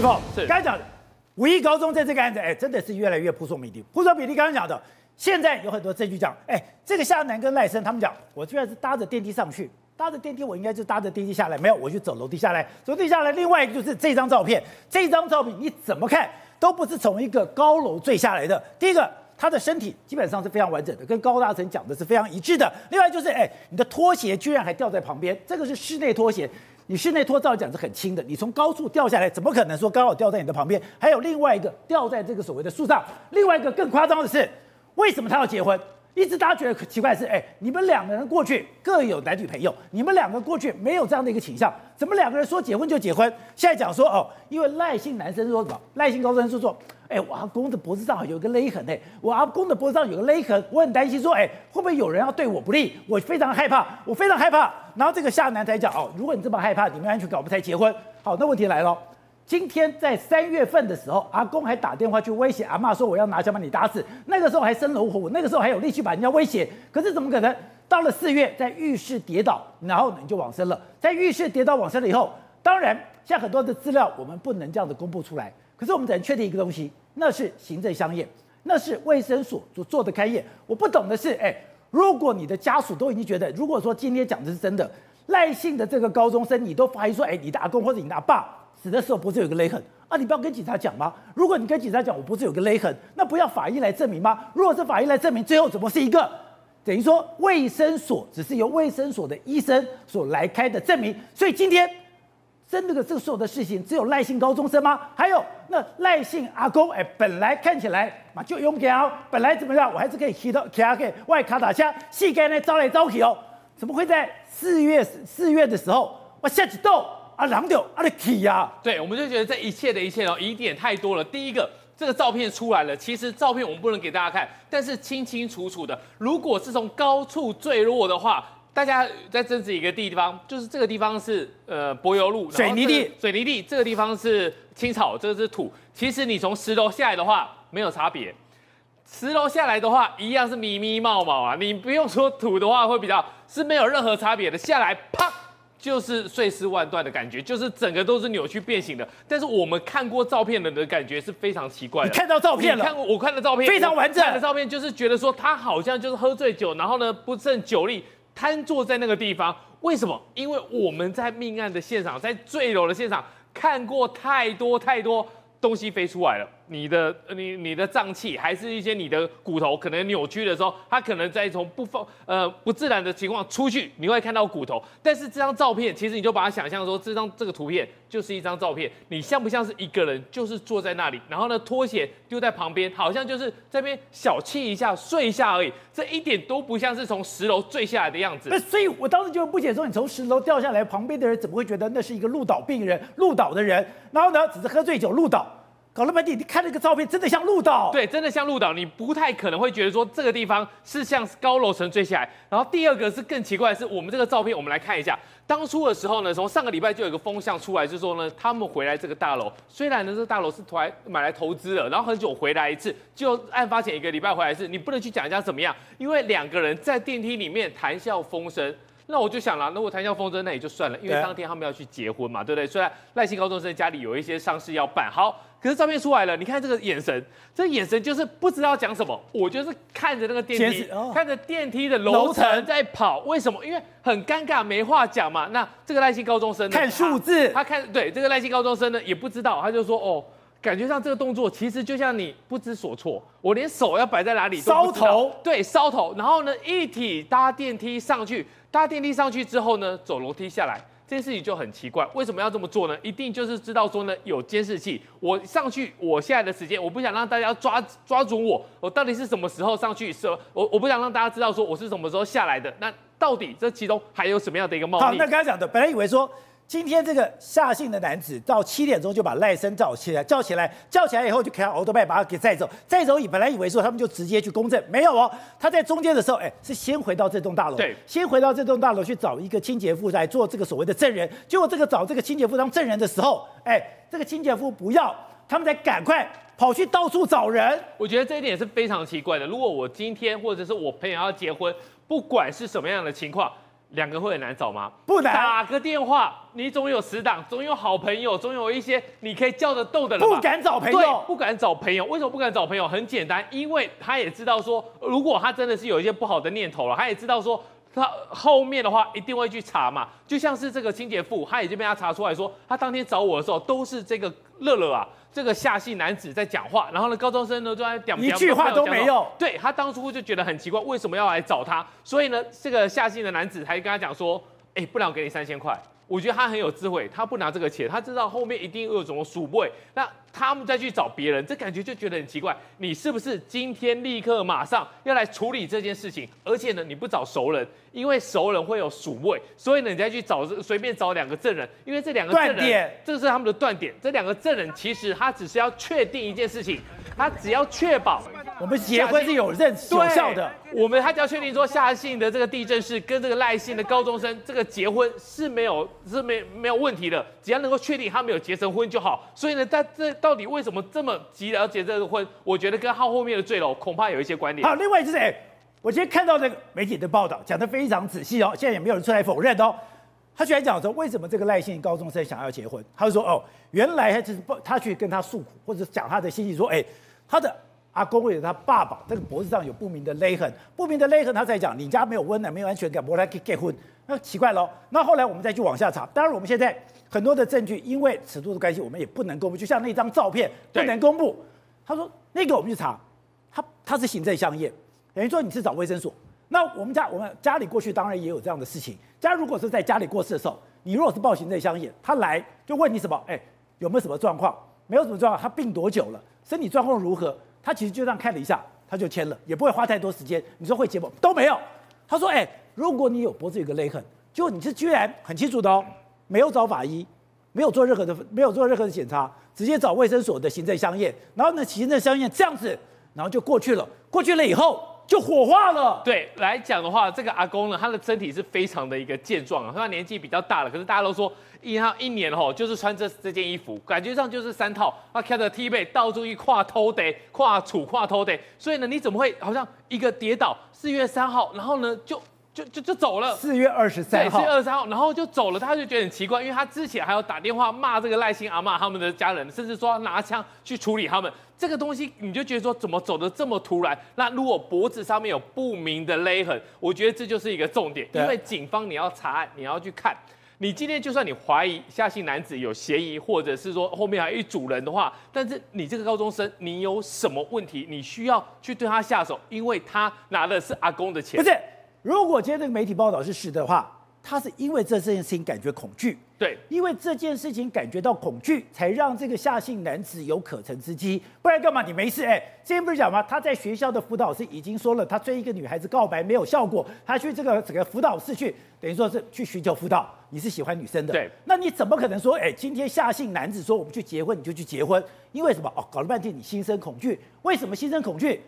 对不？是刚才讲的五一高中在这个案子，哎，真的是越来越扑朔迷离。扑朔迷离，刚刚讲的，现在有很多证据讲，哎，这个夏楠跟赖声他们讲，我居然是搭着电梯上去，搭着电梯我应该就搭着电梯下来，没有，我就走楼梯下来，走楼梯下来。另外一个就是这张照片，这张照片你怎么看都不是从一个高楼坠下来的。第一个。他的身体基本上是非常完整的，跟高大成讲的是非常一致的。另外就是，哎，你的拖鞋居然还掉在旁边，这个是室内拖鞋，你室内拖照讲是很轻的，你从高处掉下来，怎么可能说刚好掉在你的旁边？还有另外一个掉在这个所谓的树上，另外一个更夸张的是，为什么他要结婚？一直大家觉得奇怪的是，哎，你们两个人过去各有男女朋友，你们两个过去没有这样的一个倾向，怎么两个人说结婚就结婚？现在讲说哦，因为赖姓男生说什么？赖姓高中生说说。哎，我阿公的脖子上有个勒痕，哎，我阿公的脖子上有个勒痕，我很担心，说，哎，会不会有人要对我不利？我非常害怕，我非常害怕。然后这个夏楠才讲，哦，如果你这么害怕，你们安全搞不才结婚。好，那问题来了，今天在三月份的时候，阿公还打电话去威胁阿嬷，说我要拿枪把你打死。那个时候还生龙活虎，那个时候还有力气把人家威胁。可是怎么可能？到了四月，在浴室跌倒，然后你就往生了。在浴室跌倒往生了以后，当然，像很多的资料我们不能这样子公布出来。可是我们只能确定一个东西。那是行政相验，那是卫生所所做的勘验。我不懂的是，哎，如果你的家属都已经觉得，如果说今天讲的是真的，赖姓的这个高中生，你都怀疑说，哎，你的阿公或者你的阿爸死的时候不是有个勒痕啊？你不要跟警察讲吗？如果你跟警察讲，我不是有个勒痕，那不要法医来证明吗？如果是法医来证明，最后怎么是一个等于说卫生所只是由卫生所的医生所来开的证明？所以今天。真的，这所有的事情只有赖姓高中生吗？还有那赖姓阿公，哎，本来看起来嘛就勇敢，本来怎么样，我还是可以骑到骑下去外卡打枪，膝盖呢招来招去哦，怎么会在四月四月的时候，我下起豆啊狼掉啊的起呀？对，我们就觉得这一切的一切哦，疑点太多了。第一个，这个照片出来了，其实照片我们不能给大家看，但是清清楚楚的，如果是从高处坠落的话。大家在争执一个地方，就是这个地方是呃柏油路，水泥地，水泥地，这个地方是青草，这个是土。其实你从十楼下来的话没有差别，十楼下来的话一样是密密茂茂啊。你不用说土的话会比较是没有任何差别的，下来啪就是碎尸万段的感觉，就是整个都是扭曲变形的。但是我们看过照片的的感觉是非常奇怪的。你看到照片了？看过我看的照片非常完整。看的照片就是觉得说他好像就是喝醉酒，然后呢不胜酒力。瘫坐在那个地方，为什么？因为我们在命案的现场，在坠楼的现场看过太多太多东西飞出来了。你的你你的脏器，还是一些你的骨头可能扭曲的时候，它可能在从不放呃不自然的情况出去，你会看到骨头。但是这张照片，其实你就把它想象说，这张这个图片就是一张照片，你像不像是一个人？就是坐在那里，然后呢拖鞋丢在旁边，好像就是在边小憩一下、睡一下而已。这一点都不像是从十楼坠下来的样子。那所以我当时就不解说，你从十楼掉下来，旁边的人怎么会觉得那是一个路倒病人、路倒的人？然后呢，只是喝醉酒路倒。搞了半天，你看那个照片，真的像鹿岛。对，真的像鹿岛。你不太可能会觉得说这个地方是像高楼层坠下来。然后第二个是更奇怪的是，我们这个照片，我们来看一下。当初的时候呢，从上个礼拜就有一个风向出来，就是说呢，他们回来这个大楼，虽然呢这个大楼是突然买来投资了，然后很久回来一次，就案发前一个礼拜回来一次，你不能去讲人家怎么样，因为两个人在电梯里面谈笑风生。那我就想了，如果谈笑风生，那也就算了，因为当天他们要去结婚嘛，对不对？虽然赖姓高中生家里有一些丧事要办，好。可是照片出来了，你看这个眼神，这个眼神就是不知道讲什么。我就是看着那个电梯，哦、看着电梯的楼层在跑。为什么？因为很尴尬，没话讲嘛。那这个赖姓高中生呢，看数字他，他看对这个赖姓高中生呢也不知道，他就说哦，感觉上这个动作其实就像你不知所措。我连手要摆在哪里都不知道。搔头，对，搔头。然后呢，一体搭电梯上去，搭电梯上去之后呢，走楼梯下来。这件事情就很奇怪，为什么要这么做呢？一定就是知道说呢，有监视器，我上去，我现在的时间，我不想让大家抓抓准我，我到底是什么时候上去？是，我我不想让大家知道说我是什么时候下来的。那到底这其中还有什么样的一个猫腻？好，那刚才讲的，本来以为说。今天这个夏姓的男子到七点钟就把赖声叫起来，叫起来，叫起来以后就开奥多麦把他给载走，载走以本来以为说他们就直接去公证，没有哦，他在中间的时候，哎，是先回到这栋大楼，对，先回到这栋大楼去找一个清洁妇来做这个所谓的证人，结果这个找这个清洁妇当证人的时候，哎，这个清洁妇不要，他们才赶快跑去到处找人。我觉得这一点也是非常奇怪的。如果我今天或者是我朋友要结婚，不管是什么样的情况。两个会很难找吗？不难，打个电话，你总有死党，总有好朋友，总有一些你可以叫得动的人。不敢找朋友，不敢找朋友。为什么不敢找朋友？很简单，因为他也知道说，如果他真的是有一些不好的念头了，他也知道说，他后面的话一定会去查嘛。就像是这个清洁妇，他已经被他查出来说，他当天找我的时候都是这个乐乐啊。这个夏姓男子在讲话，然后呢，高中生呢就在讲，一句话都没有。对，他当初就觉得很奇怪，为什么要来找他？所以呢，这个夏姓的男子还跟他讲说：“哎，不然我给你三千块。”我觉得他很有智慧，他不拿这个钱，他知道后面一定有什么鼠辈。那他们再去找别人，这感觉就觉得很奇怪。你是不是今天立刻马上要来处理这件事情？而且呢，你不找熟人，因为熟人会有鼠辈，所以呢，你再去找随便找两个证人，因为这两个证人，这是他们的断点。这两个证人其实他只是要确定一件事情，他只要确保。我们结婚是有认有效的，我们他只要确定说夏姓的这个地震是跟这个赖姓的高中生这个结婚是没有是没没有问题的，只要能够确定他没有结成婚就好。所以呢，在这到底为什么这么急要结这个婚？我觉得跟他后面的坠楼恐怕有一些关联。好，另外就是哎，我今天看到那个媒体的报道讲得非常仔细哦，现在也没有人出来否认哦。他居然讲说，为什么这个赖姓高中生想要结婚？他就说哦，原来他就是他去跟他诉苦，或者讲他的心情，说哎，他的。阿公为了他爸爸，这个脖子上有不明的勒痕，不明的勒痕，他在讲你家没有温暖，没有安全感，我来可以结婚，那奇怪喽。那后来我们再去往下查，当然我们现在很多的证据，因为尺度的关系，我们也不能公布。就像那张照片不能公布。他说那个我们去查，他他是行政相验，等于说你是找卫生所。那我们家我们家里过去当然也有这样的事情。家如果是在家里过世的时候，你如果是报行政相验，他来就问你什么？哎，有没有什么状况？没有什么状况，他病多久了？身体状况如何？他其实就这样看了一下，他就签了，也不会花太多时间。你说会结果？都没有。他说：“哎，如果你有脖子有个勒痕，就你是居然很清楚的哦，没有找法医，没有做任何的，没有做任何的检查，直接找卫生所的行政相验，然后呢，行政相验这样子，然后就过去了。过去了以后。”就火化了。对，来讲的话，这个阿公呢，他的身体是非常的一个健壮啊，他年纪比较大了，可是大家都说，一他一年吼就是穿这这件衣服，感觉上就是三套，他开着 T 背，到处一跨偷的，跨处跨偷的，所以呢，你怎么会好像一个跌倒？四月三号，然后呢就。就就就走了，四月二十三号，四月二十三号，然后就走了。他就觉得很奇怪，因为他之前还有打电话骂这个赖姓阿嬷他们的家人，甚至说拿枪去处理他们。这个东西你就觉得说怎么走的这么突然？那如果脖子上面有不明的勒痕，我觉得这就是一个重点，因为警方你要查案，你要去看。你今天就算你怀疑夏姓男子有嫌疑，或者是说后面还有一组人的话，但是你这个高中生你有什么问题？你需要去对他下手，因为他拿的是阿公的钱，不是。如果今天这个媒体报道是实的话，他是因为这这件事情感觉恐惧，对，因为这件事情感觉到恐惧，才让这个夏姓男子有可乘之机。不然干嘛？你没事哎，之前不是讲吗？他在学校的辅导室已经说了，他追一个女孩子告白没有效果，他去这个整个辅导室去，等于说是去寻求辅导。你是喜欢女生的，对，那你怎么可能说，哎，今天夏姓男子说我们去结婚，你就去结婚？因为什么？哦，搞了半天你心生恐惧，为什么心生恐惧？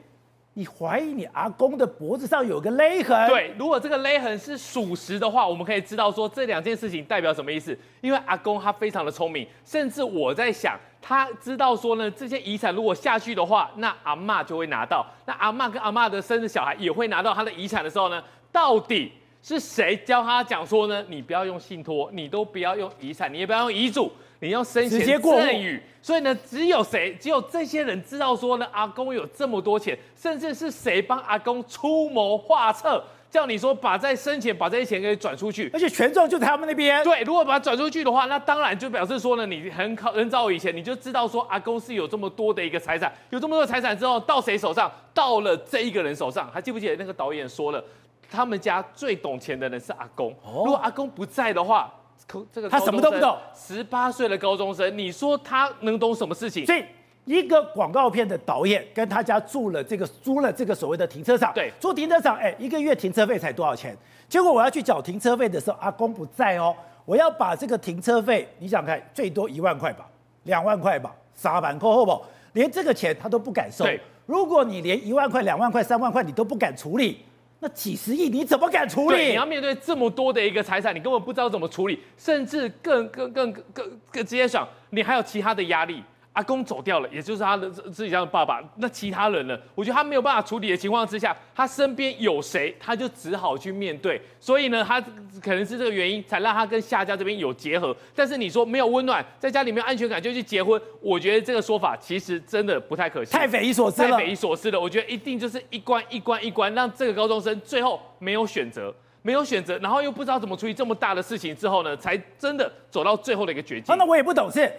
你怀疑你阿公的脖子上有个勒痕？对，如果这个勒痕是属实的话，我们可以知道说这两件事情代表什么意思。因为阿公他非常的聪明，甚至我在想，他知道说呢，这些遗产如果下去的话，那阿嬷就会拿到，那阿嬷跟阿嬷的生的小孩也会拿到他的遗产的时候呢，到底是谁教他讲说呢？你不要用信托，你都不要用遗产，你也不要用遗嘱。你要生前赠与，所以呢，只有谁，只有这些人知道说呢，阿公有这么多钱，甚至是谁帮阿公出谋划策，叫你说把在生前把这些钱给转出去，而且权重就在他们那边。对，如果把它转出去的话，那当然就表示说呢，你很靠很早以前你就知道说阿公是有这么多的一个财产，有这么多财产之后到谁手上？到了这一个人手上，还记不记得那个导演说了，他们家最懂钱的人是阿公，如果阿公不在的话。这个他什么都不懂，十八岁的高中生，你说他能懂什么事情？所以一个广告片的导演跟他家住了这个租了这个所谓的停车场，对，租停车场，哎，一个月停车费才多少钱？结果我要去缴停车费的时候，阿公不在哦，我要把这个停车费，你想看最多一万块吧，两万块吧，三万块好不好？连这个钱他都不敢收。对，如果你连一万块、两万块、三万块你都不敢处理。那几十亿你怎么敢处理？你要面对这么多的一个财产，你根本不知道怎么处理，甚至更更更更更直接想，你还有其他的压力。阿公走掉了，也就是他的自己家的爸爸。那其他人呢？我觉得他没有办法处理的情况之下，他身边有谁，他就只好去面对。所以呢，他可能是这个原因，才让他跟夏家这边有结合。但是你说没有温暖，在家里没有安全感就去结婚，我觉得这个说法其实真的不太可信，太匪夷所思了，太匪夷所思了。我觉得一定就是一关一关一关，让这个高中生最后没有选择，没有选择，然后又不知道怎么处理这么大的事情之后呢，才真的走到最后的一个绝境。那我也不懂事。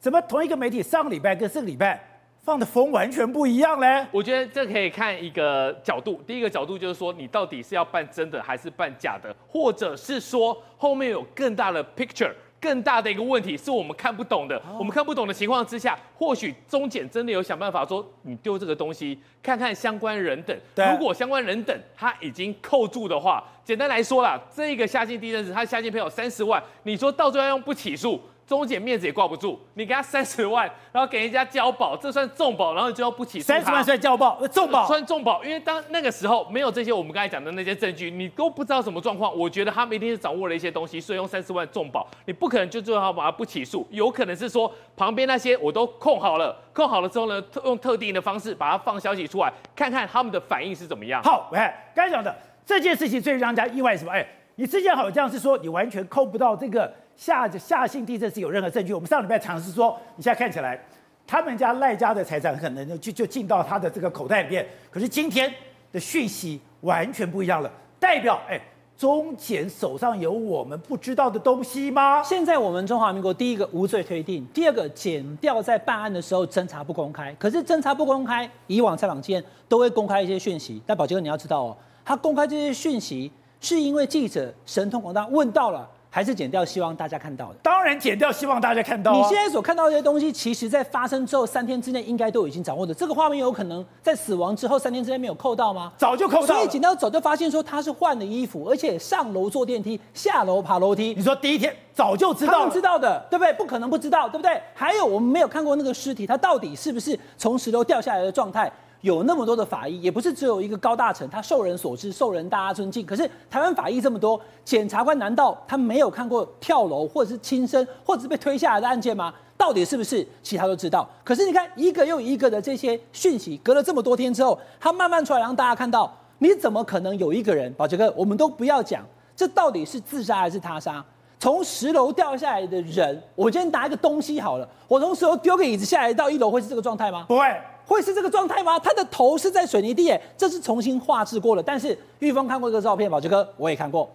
怎么同一个媒体上个礼拜跟这个礼拜放的风完全不一样嘞？我觉得这可以看一个角度，第一个角度就是说，你到底是要办真的还是办假的，或者是说后面有更大的 picture，更大的一个问题是我们看不懂的。我们看不懂的情况之下，或许中检真的有想办法说，你丢这个东西，看看相关人等。如果相关人等他已经扣住的话，简单来说啦，这个夏信地震是他夏信赔有三十万，你说到最后要用不起诉？中检面子也挂不住，你给他三十万，然后给人家交保，这算重保，然后就要不起诉。三十万算交保，重保算重保，因为当那个时候没有这些我们刚才讲的那些证据，你都不知道什么状况。我觉得他们一定是掌握了一些东西，所以用三十万重保，你不可能就最后把他不起诉，有可能是说旁边那些我都控好了，控好了之后呢，特用特定的方式把它放消息出来，看看他们的反应是怎么样。好，哎，刚才讲的这件事情最让人家意外是什么？哎，你之前好像是说你完全扣不到这个。夏夏信地震是有任何证据？我们上礼拜尝试说，你现在看起来，他们家赖家的财产可能就就进到他的这个口袋里面。可是今天的讯息完全不一样了，代表哎，中检手上有我们不知道的东西吗？现在我们中华民国第一个无罪推定，第二个检调在办案的时候侦查不公开。可是侦查不公开，以往采访期间都会公开一些讯息。但宝杰哥你要知道哦，他公开这些讯息是因为记者神通广大问到了。还是剪掉希望大家看到的，当然剪掉希望大家看到。你现在所看到的这些东西，其实在发生之后三天之内应该都已经掌握的。这个画面有可能在死亡之后三天之内没有扣到吗？早就扣到。所以检调早就发现说他是换了衣服，而且上楼坐电梯，下楼爬楼梯。你说第一天早就知道，他们知道的，对不对？不可能不知道，对不对？还有我们没有看过那个尸体，他到底是不是从石头掉下来的状态？有那么多的法医，也不是只有一个高大成，他受人所知，受人大家尊敬。可是台湾法医这么多，检察官难道他没有看过跳楼或者是轻生或者是被推下来的案件吗？到底是不是？其他都知道。可是你看一个又一个的这些讯息，隔了这么多天之后，他慢慢出来让大家看到，你怎么可能有一个人？宝杰哥，我们都不要讲，这到底是自杀还是他杀？从十楼掉下来的人，我今天拿一个东西好了，我从十楼丢个椅子下来到一楼，会是这个状态吗？不会。会是这个状态吗？他的头是在水泥地，哎，这是重新画质过了。但是玉峰看过这个照片，宝杰哥我也看过，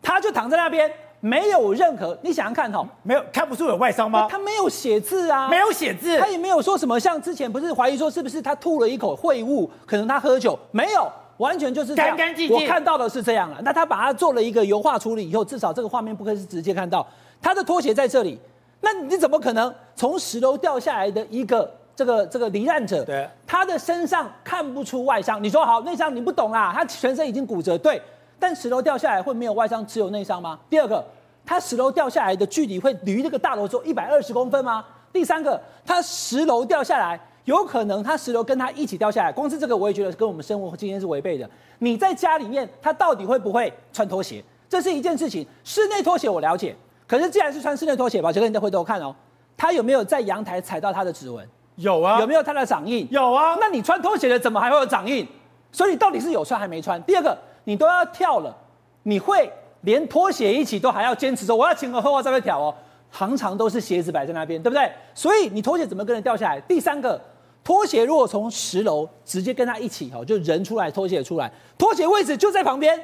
他就躺在那边，没有任何，你想想看哈，没有看不出有外伤吗？他没有写字啊，没有写字，他也没有说什么，像之前不是怀疑说是不是他吐了一口秽物，可能他喝酒，没有，完全就是干干净净。我看到的是这样了，那他把它做了一个油画处理以后，至少这个画面不可以是直接看到他的拖鞋在这里，那你怎么可能从十楼掉下来的一个？这个这个罹难者，对，他的身上看不出外伤。你说好内伤你不懂啊？他全身已经骨折，对。但十楼掉下来会没有外伤，只有内伤吗？第二个，他十楼掉下来的距离会离这个大楼只有一百二十公分吗？第三个，他十楼掉下来，有可能他石头跟他一起掉下来。光是这个我也觉得跟我们生活经验是违背的。你在家里面，他到底会不会穿拖鞋？这是一件事情。室内拖鞋我了解，可是既然是穿室内拖鞋吧，就跟你再回头看哦，他有没有在阳台踩到他的指纹？有啊，有没有他的掌印？有啊。那你穿拖鞋的怎么还会有掌印？所以到底是有穿还没穿？第二个，你都要跳了，你会连拖鞋一起都还要坚持说我要前后后再会跳哦，常常都是鞋子摆在那边，对不对？所以你拖鞋怎么跟人掉下来？第三个，拖鞋如果从十楼直接跟他一起哦，就人出来，拖鞋出来，拖鞋位置就在旁边。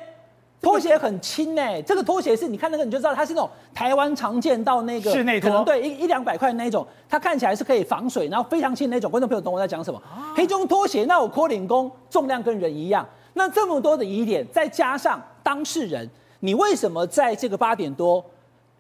拖鞋很轻哎、欸，这个拖鞋是你看那个你就知道它是那种台湾常见到那个室内拖，对一一两百块那一种，它看起来是可以防水，然后非常轻那种。观众朋友懂我在讲什么？啊、黑中拖鞋那我扣领工重量跟人一样，那这么多的疑点，再加上当事人，你为什么在这个八点多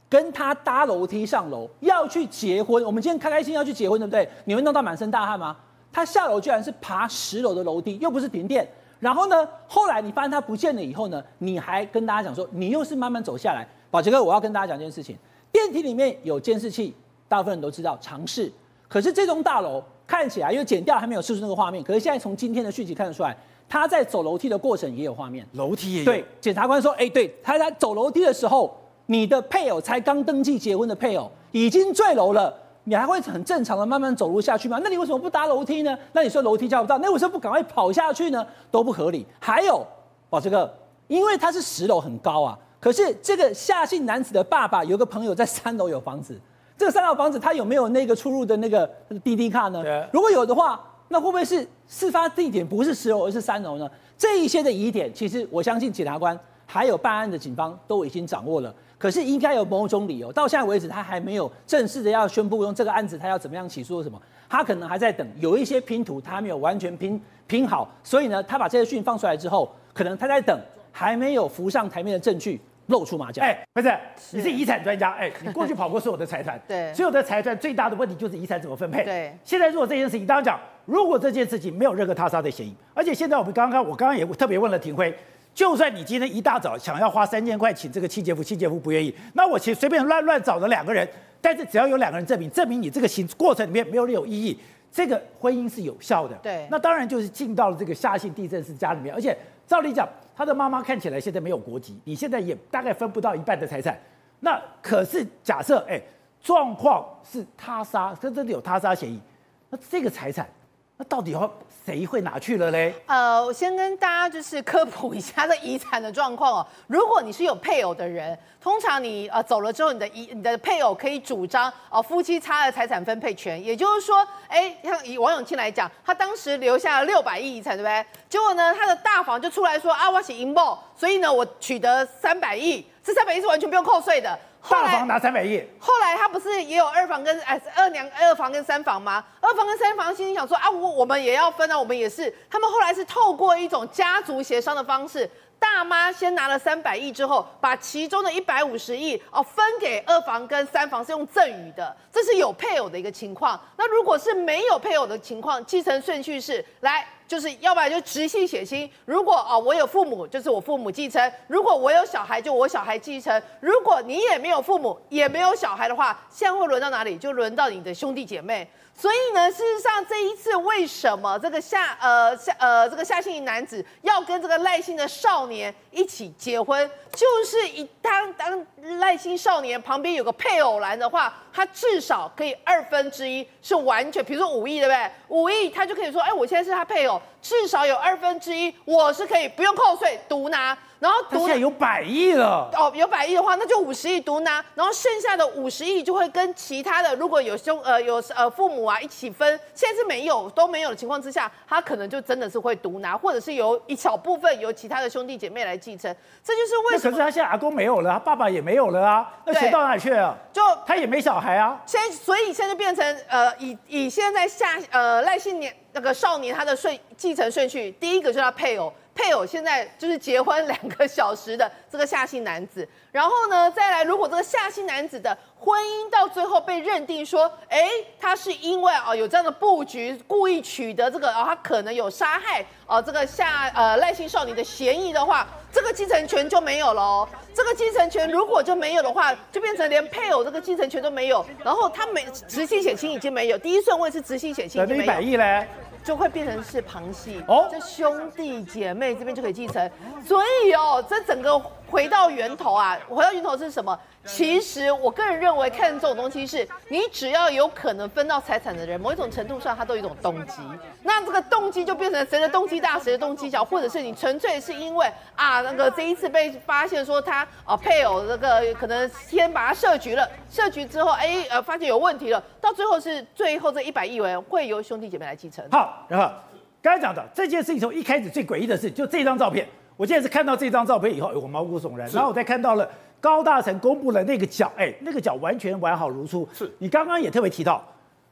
跟他搭楼梯上楼要去结婚？我们今天开开心心要去结婚，对不对？你会弄到满身大汗吗？他下楼居然是爬十楼的楼梯，又不是停电。然后呢？后来你发现他不见了以后呢？你还跟大家讲说，你又是慢慢走下来。宝杰哥，我要跟大家讲一件事情：电梯里面有监视器，大部分人都知道尝试。可是这栋大楼看起来，因为剪掉还没有释出那个画面，可是现在从今天的讯息看得出来，他在走楼梯的过程也有画面。楼梯也有。对，检察官说，哎，对，他在走楼梯的时候，你的配偶才刚登记结婚的配偶已经坠楼了。你还会很正常的慢慢走路下去吗？那你为什么不搭楼梯呢？那你说楼梯叫不到，那为什么不赶快跑下去呢？都不合理。还有，宝，这个因为它是十楼很高啊，可是这个夏姓男子的爸爸有个朋友在三楼有房子，这个三楼房子他有没有那个出入的那个滴滴卡呢？如果有的话，那会不会是事发地点不是十楼而是三楼呢？这一些的疑点，其实我相信检察官还有办案的警方都已经掌握了。可是应该有某种理由，到现在为止他还没有正式的要宣布用这个案子，他要怎么样起诉什么？他可能还在等，有一些拼图他还没有完全拼拼好，所以呢，他把这些讯放出来之后，可能他在等，还没有浮上台面的证据露出马脚。哎，不是，你是遗产专家，哎，你过去跑过所有的财团，对，所有的财团最大的问题就是遗产怎么分配。对，现在如果这件事情，当然讲，如果这件事情没有任何他杀的嫌疑，而且现在我们刚刚，我刚刚也特别问了廷辉。就算你今天一大早想要花三千块请这个清洁夫，清洁夫不愿意，那我其实随便乱乱找了两个人，但是只要有两个人证明，证明你这个行过程里面没有任何异议，这个婚姻是有效的。对，那当然就是进到了这个夏姓地震师家里面，而且照理讲，他的妈妈看起来现在没有国籍，你现在也大概分不到一半的财产。那可是假设，哎，状况是他杀，这真的有他杀嫌疑，那这个财产。那到底要谁会拿去了嘞？呃，我先跟大家就是科普一下这遗产的状况哦。如果你是有配偶的人，通常你呃走了之后，你的遗你的配偶可以主张哦、夫妻差额财产分配权。也就是说，哎，像以王永庆来讲，他当时留下了六百亿遗产，对不对？结果呢，他的大房就出来说啊，我是阴谋，所以呢，我取得三百亿，这三百亿是完全不用扣税的。大房拿三百亿，后来他不是也有二房跟哎二娘二房跟三房吗？二房跟三房心里想说啊，我我们也要分啊，我们也是。他们后来是透过一种家族协商的方式，大妈先拿了三百亿之后，把其中的一百五十亿哦分给二房跟三房是用赠与的，这是有配偶的一个情况。那如果是没有配偶的情况，继承顺序是来。就是要不然就直系血亲，如果哦我有父母，就是我父母继承；如果我有小孩，就我小孩继承。如果你也没有父母，也没有小孩的话，现在会轮到哪里？就轮到你的兄弟姐妹。所以呢，事实上这一次为什么这个夏呃夏呃这个夏姓男子要跟这个赖姓的少年一起结婚，就是一当当赖姓少年旁边有个配偶栏的话，他至少可以二分之一是完全，比如说五亿对不对？五亿他就可以说，哎，我现在是他配偶，至少有二分之一我是可以不用扣税独拿。然后毒现在有百亿了哦，有百亿的话，那就五十亿独拿，然后剩下的五十亿就会跟其他的如果有兄呃有呃父母啊一起分，现在是没有都没有的情况之下，他可能就真的是会独拿，或者是由一小部分由其他的兄弟姐妹来继承，这就是为什么。可是他现在阿公没有了，他爸爸也没有了啊，那钱到哪里去了？就他也没小孩啊。现在所以现在就变成呃以以现在下呃赖姓年那个少年他的顺继承顺序，第一个就是他配偶。配偶现在就是结婚两个小时的这个夏姓男子，然后呢，再来，如果这个夏姓男子的婚姻到最后被认定说，哎，他是因为哦有这样的布局，故意取得这个，哦他可能有杀害哦这个夏呃赖姓少女的嫌疑的话，这个继承权就没有了哦。这个继承权如果就没有的话，就变成连配偶这个继承权都没有，然后他没直系血亲已经没有，第一顺位是直系血亲已经没有。一百亿嘞。就会变成是旁系。哦，这兄弟姐妹这边就可以继承，所以哦，这整个回到源头啊，回到源头是什么？其实我个人认为，看这种东西是，你只要有可能分到财产的人，某一种程度上，他都有一种动机。那这个动机就变成谁的动机大，谁的动机小，或者是你纯粹是因为啊，那个这一次被发现说他啊配偶那个可能先把他设局了，设局之后，哎呃发现有问题了，到最后是最后这一百亿元会由兄弟姐妹来继承。好，然后刚才讲的这件事情从一开始最诡异的是，就这张照片，我现在是看到这张照片以后，我毛骨悚然，然后我再看到了。高大成公布了那个脚，哎，那个脚完全完好如初。是你刚刚也特别提到，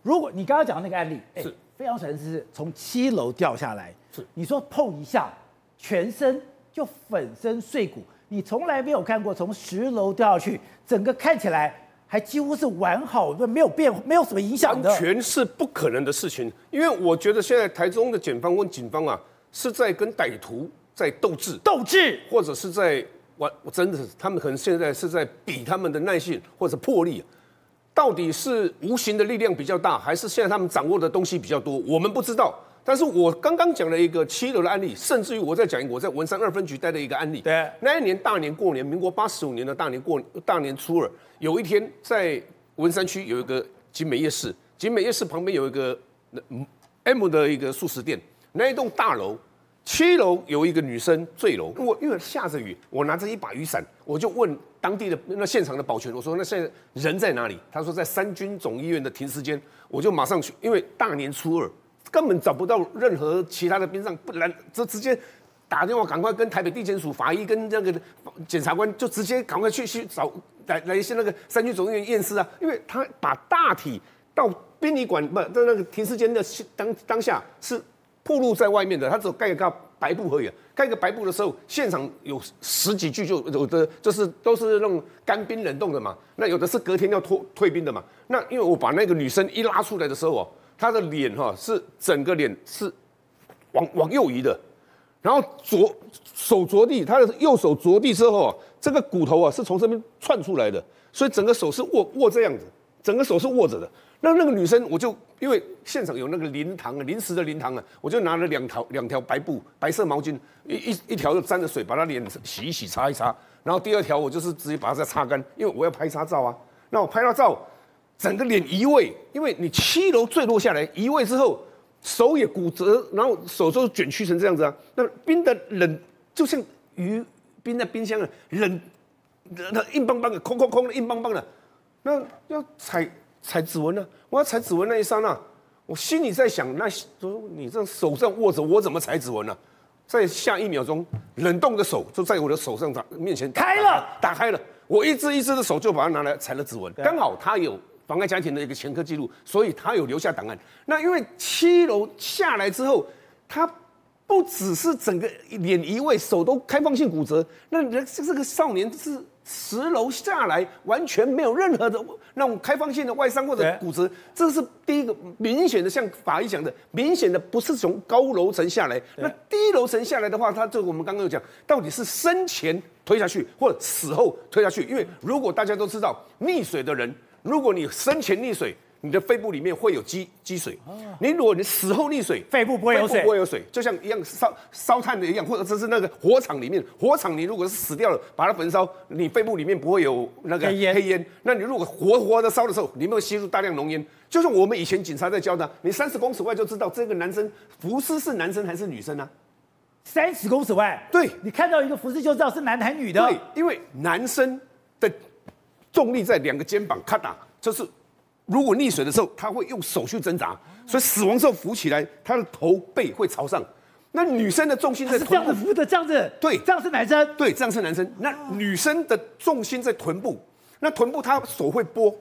如果你刚刚讲的那个案例，哎，是非常神，是从七楼掉下来，是你说碰一下，全身就粉身碎骨，你从来没有看过从十楼掉下去，整个看起来还几乎是完好，没有变，没有什么影响的，完全是不可能的事情。因为我觉得现在台中的检方跟警方啊，是在跟歹徒在斗智，斗智，或者是在。我我真的是，他们可能现在是在比他们的耐性或者魄力，到底是无形的力量比较大，还是现在他们掌握的东西比较多？我们不知道。但是我刚刚讲了一个七楼的案例，甚至于我在讲一个我在文山二分局待的一个案例。对，那一年大年过年，民国八十五年的大年过大年初二，有一天在文山区有一个景美夜市，景美夜市旁边有一个 M 的一个素食店，那一栋大楼七楼有一个女生坠楼。我因为下着雨，我拿着一把雨伞，我就问当地的那现场的保全，我说那现在人在哪里？他说在三军总医院的停尸间。我就马上去，因为大年初二根本找不到任何其他的兵上，不然就直接打电话赶快跟台北地检署法医跟那个检察官就直接赶快去去找来来一些那个三军总医院验尸啊，因为他把大体到殡仪馆不在那个停尸间的当当下是暴露在外面的，他只有盖一个白布而已，盖一个白布的时候，现场有十几具就有的就是都是那种干冰冷冻的嘛，那有的是隔天要脱退兵的嘛。那因为我把那个女生一拉出来的时候哦，她的脸哈是整个脸是往往右移的，然后着手着地，她的右手着地之后啊，这个骨头啊是从这边窜出来的，所以整个手是握握这样子，整个手是握着的。那那个女生我就因为现场有那个灵堂啊，临时的灵堂啊，我就拿了两条两条白布白色毛巾，一一一条就沾着水把她脸洗一洗擦一擦，然后第二条我就是直接把它再擦干，因为我要拍她照啊。那我拍到照。整个脸移位，因为你七楼坠落下来，移位之后手也骨折，然后手都卷曲成这样子啊。那冰的冷就像鱼冰在冰箱啊，冷，那硬邦邦的，空空空的，硬邦邦的。那要踩采指纹呢？我要踩指纹那一刹那，我心里在想，那说你这手上握着，我怎么踩指纹呢？在下一秒钟，冷冻的手就在我的手上打面前打开了，打开了，我一只一只的手就把它拿来踩了指纹，刚好他有。妨碍家庭的一个前科记录，所以他有留下档案。那因为七楼下来之后，他不只是整个脸移位，手都开放性骨折。那人这个少年是十楼下来，完全没有任何的那种开放性的外伤或者骨折。这是第一个明显的，像法医讲的，明显的不是从高楼层下来。那低楼层下来的话，他这个我们刚刚有讲，到底是生前推下去，或者死后推下去？因为如果大家都知道溺水的人。如果你生前溺水，你的肺部里面会有积积水。你如果你死后溺水，肺部不会有水，不会有水，就像一样烧烧炭的一样，或者这是那个火场里面，火场你如果是死掉了，把它焚烧，你肺部里面不会有那个黑烟。黑烟，那你如果活活的烧的时候，你会吸入大量浓烟。就像我们以前警察在教的，你三十公尺外就知道这个男生浮尸是男生还是女生啊？三十公尺外，对，你看到一个浮尸就知道是男的还是女的。对，因为男生的。重力在两个肩膀，咔哒，就是如果溺水的时候，他会用手去挣扎，所以死亡之后浮起来，他的头背会朝上。那女生的重心在臀部，是这样子浮的，这样子，对，这样是男生，对，这样是男生。那女生的重心在臀部，那臀部她手会拨，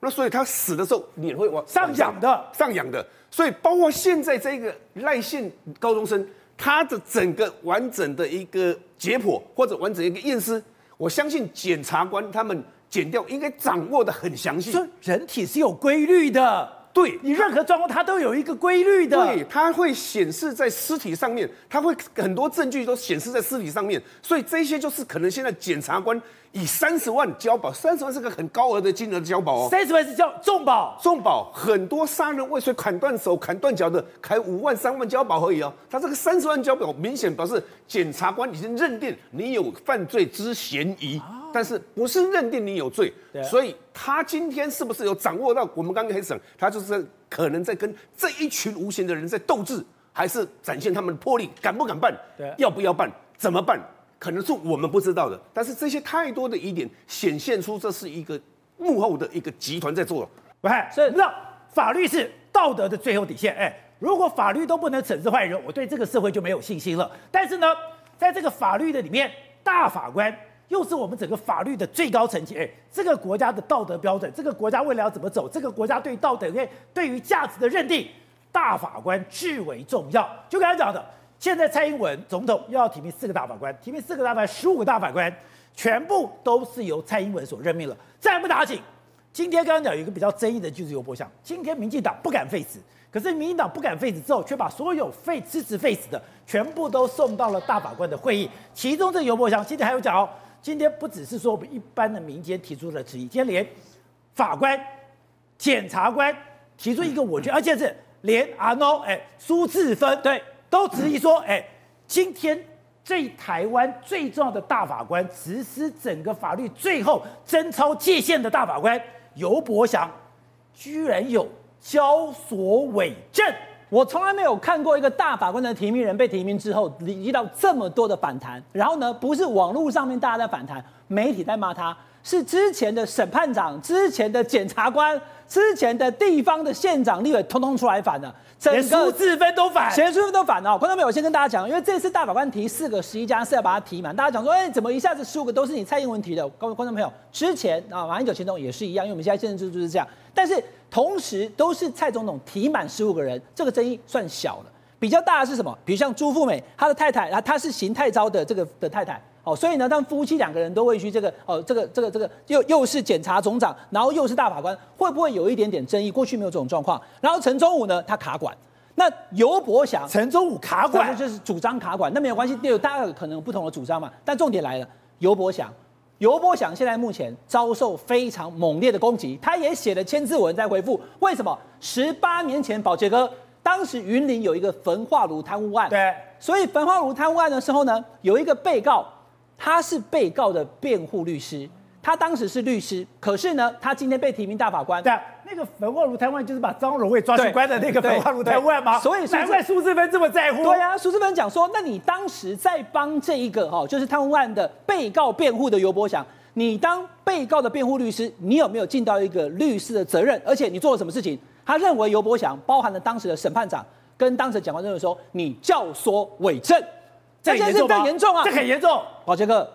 那所以她死的时候脸会往上仰的，上仰的。所以包括现在这个赖姓高中生，他的整个完整的一个解剖或者完整一个验尸，我相信检察官他们。剪掉应该掌握的很详细。说人体是有规律的，对你任何状况它都有一个规律的。对，它会显示在尸体上面，它会很多证据都显示在尸体上面，所以这些就是可能现在检察官以三十万交保，三十万是个很高额的金额的交保哦。三十万是交重保，重保很多杀人未遂、砍断手、砍断脚的，开五万、三万交保而已哦。他这个三十万交保，明显表示检察官已经认定你有犯罪之嫌疑。啊但是不是认定你有罪，所以他今天是不是有掌握到我们刚刚开始讲，他就是可能在跟这一群无形的人在斗智，还是展现他们的魄力，敢不敢办？对，要不要办？怎么办？可能是我们不知道的。但是这些太多的疑点显现出这是一个幕后的一个集团在做。喂，所以那法律是道德的最后底线。哎，如果法律都不能惩治坏人，我对这个社会就没有信心了。但是呢，在这个法律的里面，大法官。又是我们整个法律的最高层级，哎，这个国家的道德标准，这个国家未来要怎么走，这个国家对道德、对于价值的认定，大法官至为重要。就刚才讲的，现在蔡英文总统又要提名四个大法官，提名四个大法官，十五个大法官，全部都是由蔡英文所任命了。再不打紧，今天刚刚讲有一个比较争议的就是游柏祥，今天民进党不敢废止。可是民进党不敢废止之后，却把所有废支持废止的全部都送到了大法官的会议。其中这个游柏祥今天还有讲哦。今天不只是说我们一般的民间提出了质疑，今天连法官、检察官提出一个我觉得，而且是连阿诺哎苏志芬对都质疑说，哎，今天最台湾最重要的大法官，实施整个法律最后贞操界限的大法官尤伯祥，居然有交所伪证。我从来没有看过一个大法官的提名人被提名之后，遇到这么多的反弹。然后呢，不是网络上面大家在反弹，媒体在骂他，是之前的审判长、之前的检察官、之前的地方的县长、立委，通通出来反了。整个苏志芬都反，连苏志芬都反哦。观众朋友，我先跟大家讲，因为这次大法官提四个十一加是要把它提满，大家讲说，哎，怎么一下子十五个都是你蔡英文提的？各位观众朋友，之前啊马英九、前总也是一样，因为我们现在现在制度就是这样，但是。同时都是蔡总统提满十五个人，这个争议算小了。比较大的是什么？比如像朱富美，她的太太，啊，她是邢太昭的这个的太太，哦，所以呢，他们夫妻两个人都位居这个，哦，这个这个这个又又是检察总长，然后又是大法官，会不会有一点点争议？过去没有这种状况。然后陈忠武呢，他卡管，那尤伯祥，陈忠武卡管就是主张卡管，那没有关系，有大家可能有不同的主张嘛。但重点来了，尤伯祥。游伯祥现在目前遭受非常猛烈的攻击，他也写了千字文在回复。为什么？十八年前，宝杰哥当时云林有一个焚化炉贪污案，对，所以焚化炉贪污案的时候呢，有一个被告，他是被告的辩护律师。他当时是律师，可是呢，他今天被提名大法官。对，那个焚化炉贪污案就是把张荣惠抓去关的那个焚化炉贪污案吗？所以难怪苏志芬这么在乎。对呀、啊，苏志芬讲说，那你当时在帮这一个哈，就是贪污案的被告辩护的尤伯祥，你当被告的辩护律师，你有没有尽到一个律师的责任？而且你做了什么事情？他认为尤伯祥包含了当时的审判长跟当时的检察官认为说，你教唆伪证，这件事更严重啊，这很严重。宝杰哥。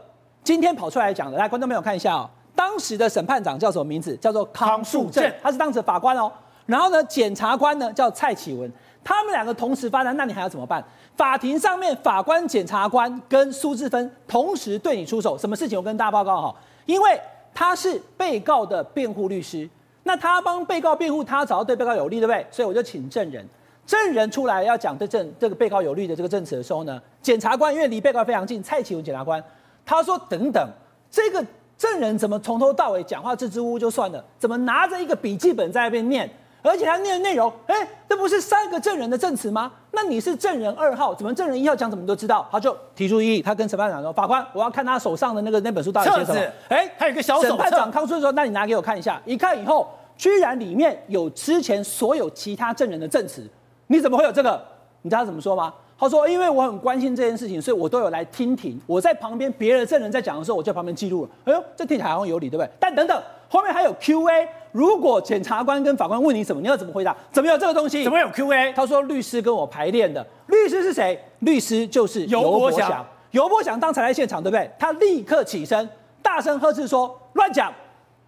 今天跑出来讲的，来，观众朋友看一下哦。当时的审判长叫什么名字？叫做康树正，他是当时的法官哦。然后呢，检察官呢叫蔡启文，他们两个同时发难，那你还要怎么办？法庭上面，法官、检察官跟苏志芬同时对你出手，什么事情？我跟大家报告哈，因为他是被告的辩护律师，那他帮被告辩护，他找到对被告有利，对不对？所以我就请证人，证人出来要讲对证这个被告有利的这个证词的时候呢，检察官因为离被告非常近，蔡启文检察官。他说：“等等，这个证人怎么从头到尾讲话支支吾吾就算了，怎么拿着一个笔记本在那边念，而且他念的内容，哎，这不是三个证人的证词吗？那你是证人二号，怎么证人一号讲什么你都知道？他就提出异议，他跟审判长说：法官，我要看他手上的那个那本书到底写什么？哎，他有个小手。审判长康顺说：那你拿给我看一下。一看以后，居然里面有之前所有其他证人的证词，你怎么会有这个？你知道他怎么说吗？”他说：“因为我很关心这件事情，所以我都有来听听。我在旁边，别的证人在讲的时候，我就在旁边记录了。哎呦，这听起来好像有理，对不对？但等等，后面还有 Q&A。如果检察官跟法官问你什么，你要怎么回答？怎么有这个东西？怎么有 Q&A？他说律师跟我排练的。律师是谁？律师就是游伯祥。游伯祥当才来现场，对不对？他立刻起身，大声呵斥说：乱讲，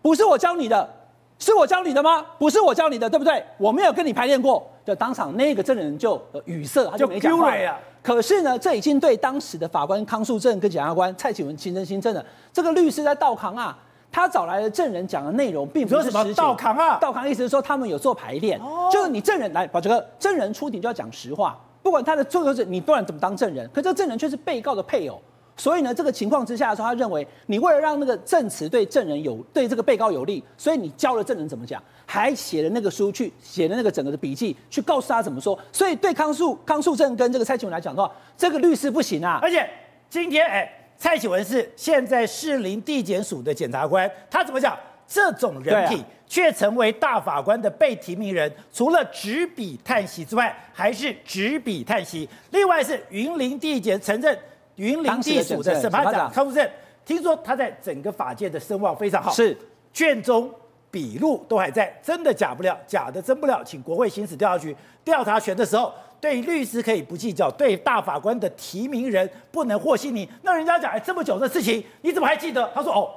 不是我教你的。”是我教你的吗？不是我教你的，对不对？我没有跟你排练过。就当场那个证人就语塞，他就没讲话。可是呢，这已经对当时的法官康树正跟检察官蔡启文形成新证了。这个律师在道扛啊，他找来的证人讲的内容并不是实情。道扛啊，道扛意思是说他们有做排练，哦、就是你证人来把这个证人出庭就要讲实话，不管他的做是你不管怎么当证人？可这个证人却是被告的配偶。所以呢，这个情况之下的时候，他认为你为了让那个证词对证人有对这个被告有利，所以你教了证人怎么讲，还写了那个书去写了那个整个的笔记，去告诉他怎么说。所以对康树康树正跟这个蔡启文来讲的话，这个律师不行啊。而且今天哎，蔡启文是现在士林地检署的检察官，他怎么讲？这种人品却成为大法官的被提名人，除了执笔叹息之外，还是执笔叹息。另外是云林地检承认。云林地署的审判长康复正，听说他在整个法界的声望非常好，是卷宗笔录都还在，真的假不了，假的真不了，请国会行使调查局调查权的时候，对律师可以不计较，对大法官的提名人不能和稀泥。那人家讲，哎，这么久的事情，你怎么还记得？他说，哦，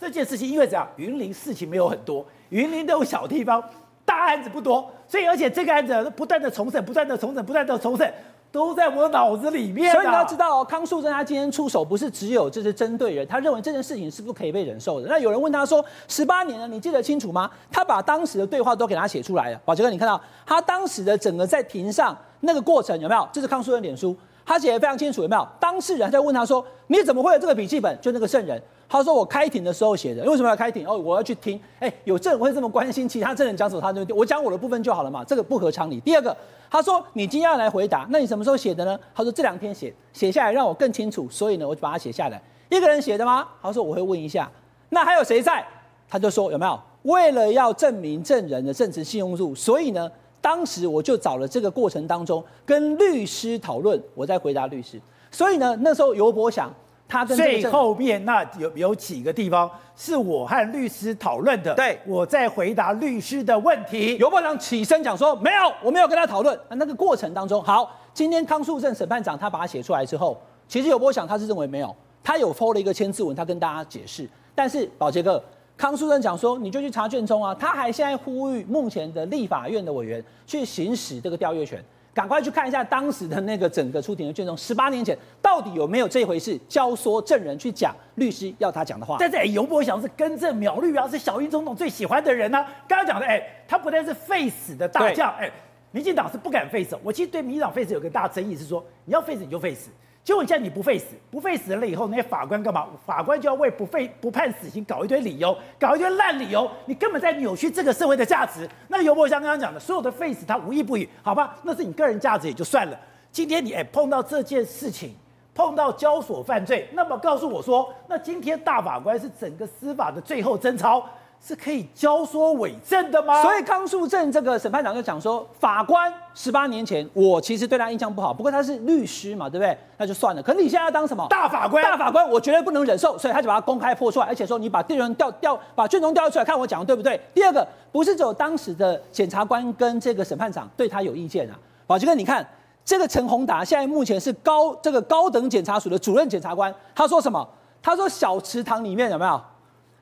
这件事情因为怎样，云林事情没有很多，云林都有小地方，大案子不多，所以而且这个案子不断的重审，不断的重审，不断的重审。都在我脑子里面，所以你要知道哦，康树正他今天出手不是只有这是针对人，他认为这件事情是不可以被忍受的。那有人问他说：“十八年了，你记得清楚吗？”他把当时的对话都给他写出来了。宝杰哥，你看到他当时的整个在庭上那个过程有没有？这是康树正脸书，他写的非常清楚，有没有？当事人在问他说：“你怎么会有这个笔记本？”就那个证人。他说：“我开庭的时候写的，为什么要开庭？哦，我要去听。哎，有证人会这么关心其他证人讲什么，他就我讲我的部分就好了嘛，这个不合常理。第二个，他说你今天要来回答，那你什么时候写的呢？他说这两天写，写下来让我更清楚，所以呢，我就把它写下来。一个人写的吗？他说我会问一下。那还有谁在？他就说有没有？为了要证明证人的证词信用度，所以呢，当时我就找了这个过程当中跟律师讨论，我在回答律师。所以呢，那时候游伯祥他跟最后面那有有几个地方是我和律师讨论的，对，我在回答律师的问题。游伯祥起身讲说没有，我没有跟他讨论。那那个过程当中，好，今天康诉正审判长他把它写出来之后，其实有波想他是认为没有，他有 po 了一个签字文，他跟大家解释。但是宝杰哥，康诉正讲说你就去查卷宗啊，他还现在呼吁目前的立法院的委员去行使这个调阅权。赶快去看一下当时的那个整个出庭的卷宗，十八年前到底有没有这回事？教唆证人去讲律师要他讲的话。但是哎，游伯祥是更正苗绿啊，是小英总统最喜欢的人呢、啊。刚刚讲的哎，他不但是废死的大将，哎，民进党是不敢废死。我其实对民进党废死有个大争议是说，你要废死你就废死。结果现在你不废死，不废死了以后，那些法官干嘛？法官就要为不废不判死刑搞一堆理由，搞一堆烂理由，你根本在扭曲这个社会的价值。那游伯像刚刚讲的，所有的废死他无一不语，好吧？那是你个人价值也就算了。今天你哎碰到这件事情，碰到交所犯罪，那么告诉我说，那今天大法官是整个司法的最后贞操。是可以教唆伪证的吗？所以康树正这个审判长就讲说，法官十八年前我其实对他印象不好，不过他是律师嘛，对不对？那就算了。可是你现在要当什么大法官？大法官我绝对不能忍受，所以他就把他公开破出来，而且说你把电源调调把卷宗调出来，看我讲的对不对？第二个不是只有当时的检察官跟这个审判长对他有意见啊，宝杰哥，你看这个陈宏达现在目前是高这个高等检察署的主任检察官，他说什么？他说小池塘里面有没有？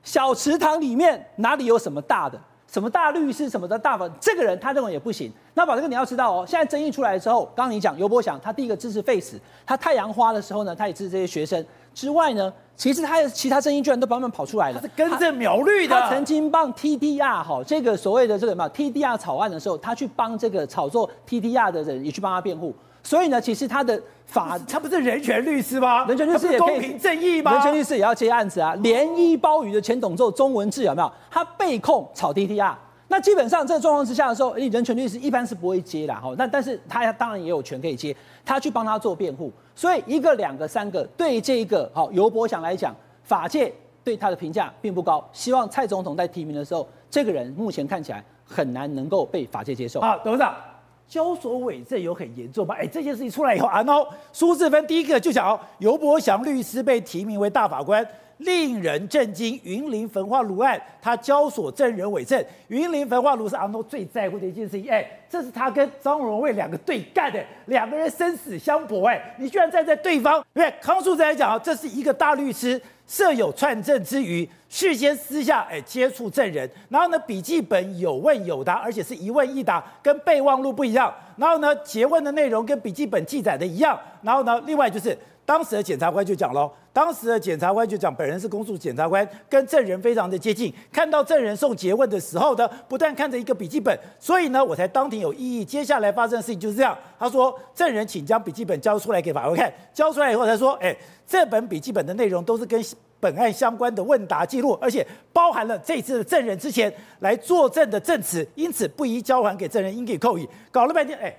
小池塘里面哪里有什么大的？什么大律师什么的大法？这个人他认为也不行。那把这个你要知道哦，现在争议出来之后，刚刚你讲尤伯祥，他第一个支持废死，他太阳花的时候呢，他也支持这些学生。之外呢，其实他的其他争议居然都帮他们跑出来了。他是跟着苗绿的。他曾经帮 TDR 哈这个所谓的这个什么 TDR 草案的时候，他去帮这个炒作 TDR 的人也去帮他辩护。所以呢，其实他的法，他不是人权律师吗？人权律师也公平正义吗？人权律师也要接案子啊。连衣包鱼的前董座钟文志有没有？他被控炒 TDR，那基本上这个状况之下的时候，人权律师一般是不会接的哈。那但是他当然也有权可以接，他去帮他做辩护。所以一个、两个、三个，对这一个好尤伯祥来讲，法界对他的评价并不高。希望蔡总统在提名的时候，这个人目前看起来很难能够被法界接受。好，董事长。交所伪证有很严重吗？哎，这件事情出来以后啊，然后苏志芬第一个就想哦，尤伯祥律师被提名为大法官，令人震惊。云林焚化炉案，他交所证人伪证。云林焚化炉是阿诺最在乎的一件事情。哎，这是他跟张荣卫两个对干的，两个人生死相搏。哎，你居然站在对方，因为康诉正来讲啊，这是一个大律师。设有串证之余，事先私下哎接触证人，然后呢笔记本有问有答，而且是一问一答，跟备忘录不一样。然后呢结问的内容跟笔记本记载的一样。然后呢另外就是。当时的检察官就讲喽，当时的检察官就讲，本人是公诉检察官，跟证人非常的接近，看到证人送结问的时候呢，不断看着一个笔记本，所以呢，我才当庭有异议。接下来发生的事情就是这样，他说，证人请将笔记本交出来给法官看，交出来以后才说，哎，这本笔记本的内容都是跟本案相关的问答记录，而且包含了这次的证人之前来作证的证词，因此不宜交还给证人，应给扣押。搞了半天，哎，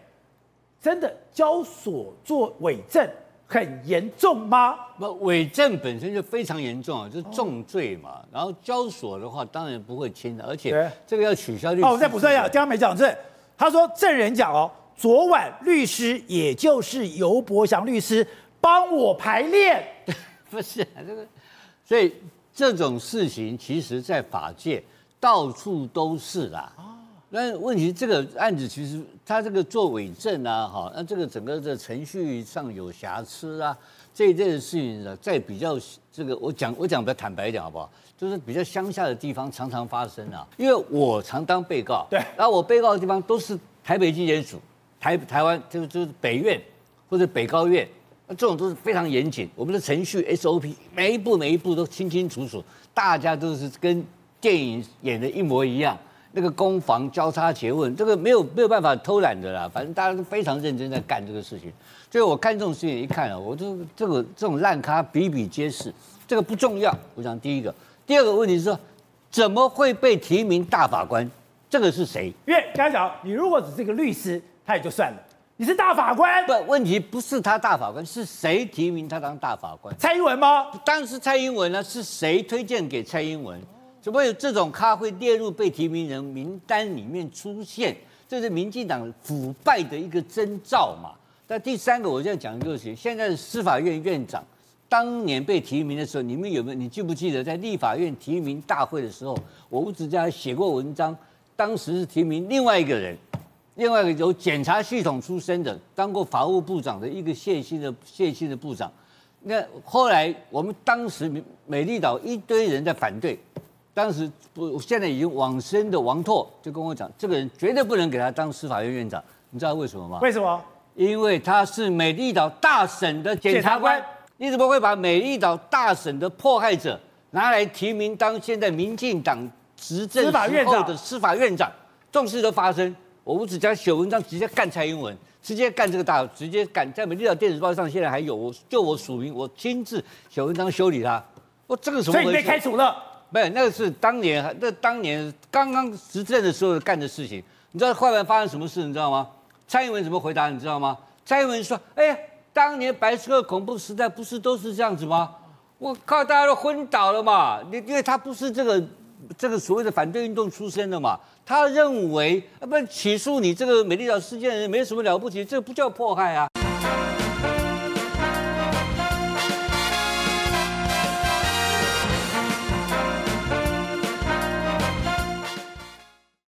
真的交所做伪证。很严重吗？不，伪证本身就非常严重啊，就是重罪嘛。然后交所的话，当然不会轻的，而且这个要取消就。哦，我再补充一下，刚刚没讲这，他说证人讲哦，昨晚律师也就是尤伯祥律师帮我排练，不是，这个，所以这种事情其实在法界到处都是啦。那问题，这个案子其实他这个做伪证啊，哈，那这个整个的程序上有瑕疵啊，这一件事情呢，在比较这个我讲我讲比较坦白一点好不好？就是比较乡下的地方常常发生啊，因为我常当被告，对，然后我被告的地方都是台北地检署、台台湾就是就是北院或者北高院，那这种都是非常严谨，我们的程序 SOP 每一步每一步都清清楚楚，大家都是跟电影演的一模一样。那个攻防交叉诘问，这个没有没有办法偷懒的啦。反正大家都非常认真在干这个事情。所以我看这种事情一看啊，我就这个这种烂咖比比皆是。这个不重要，我想第一个，第二个问题是说，怎么会被提名大法官？这个是谁？因为刚才讲，你如果只是一个律师，他也就算了。你是大法官，不，问题不是他大法官，是谁提名他当大法官？蔡英文吗？当然是蔡英文呢。是谁推荐给蔡英文？怎么会有这种咖会列入被提名人名单里面出现？这是民进党腐败的一个征兆嘛？那第三个，我现在讲的就是现在的司法院院长，当年被提名的时候，你们有没有？你记不记得在立法院提名大会的时候，我吴子嘉写过文章，当时是提名另外一个人，另外一个有检察系统出身的，当过法务部长的一个谢兴的谢兴的部长。那后来我们当时美丽岛一堆人在反对，当时不现在已经往生的王拓就跟我讲，这个人绝对不能给他当司法院院长，你知道为什么吗？为什么？因为他是美丽岛大省的检察官，你怎么会把美丽岛大审的迫害者拿来提名当现在民进党执政时候的司法院长？这种事都发生，我吴子嘉写文章直接干蔡英文。直接干这个大，直接干在美丽岛电子报上，现在还有我，就我署名，我亲自写文章修理他。我这个什么？所以你被开除了？没有，那个是当年，那当年刚刚执政的时候干的事情。你知道后来发生什么事？你知道吗？蔡英文怎么回答？你知道吗？蔡英文说：“哎呀，当年白色恐怖时代不是都是这样子吗？我靠，大家都昏倒了嘛！你因为他不是这个这个所谓的反对运动出身的嘛。”他认为，啊，不起诉你这个美丽岛事件没什么了不起，这不叫迫害啊。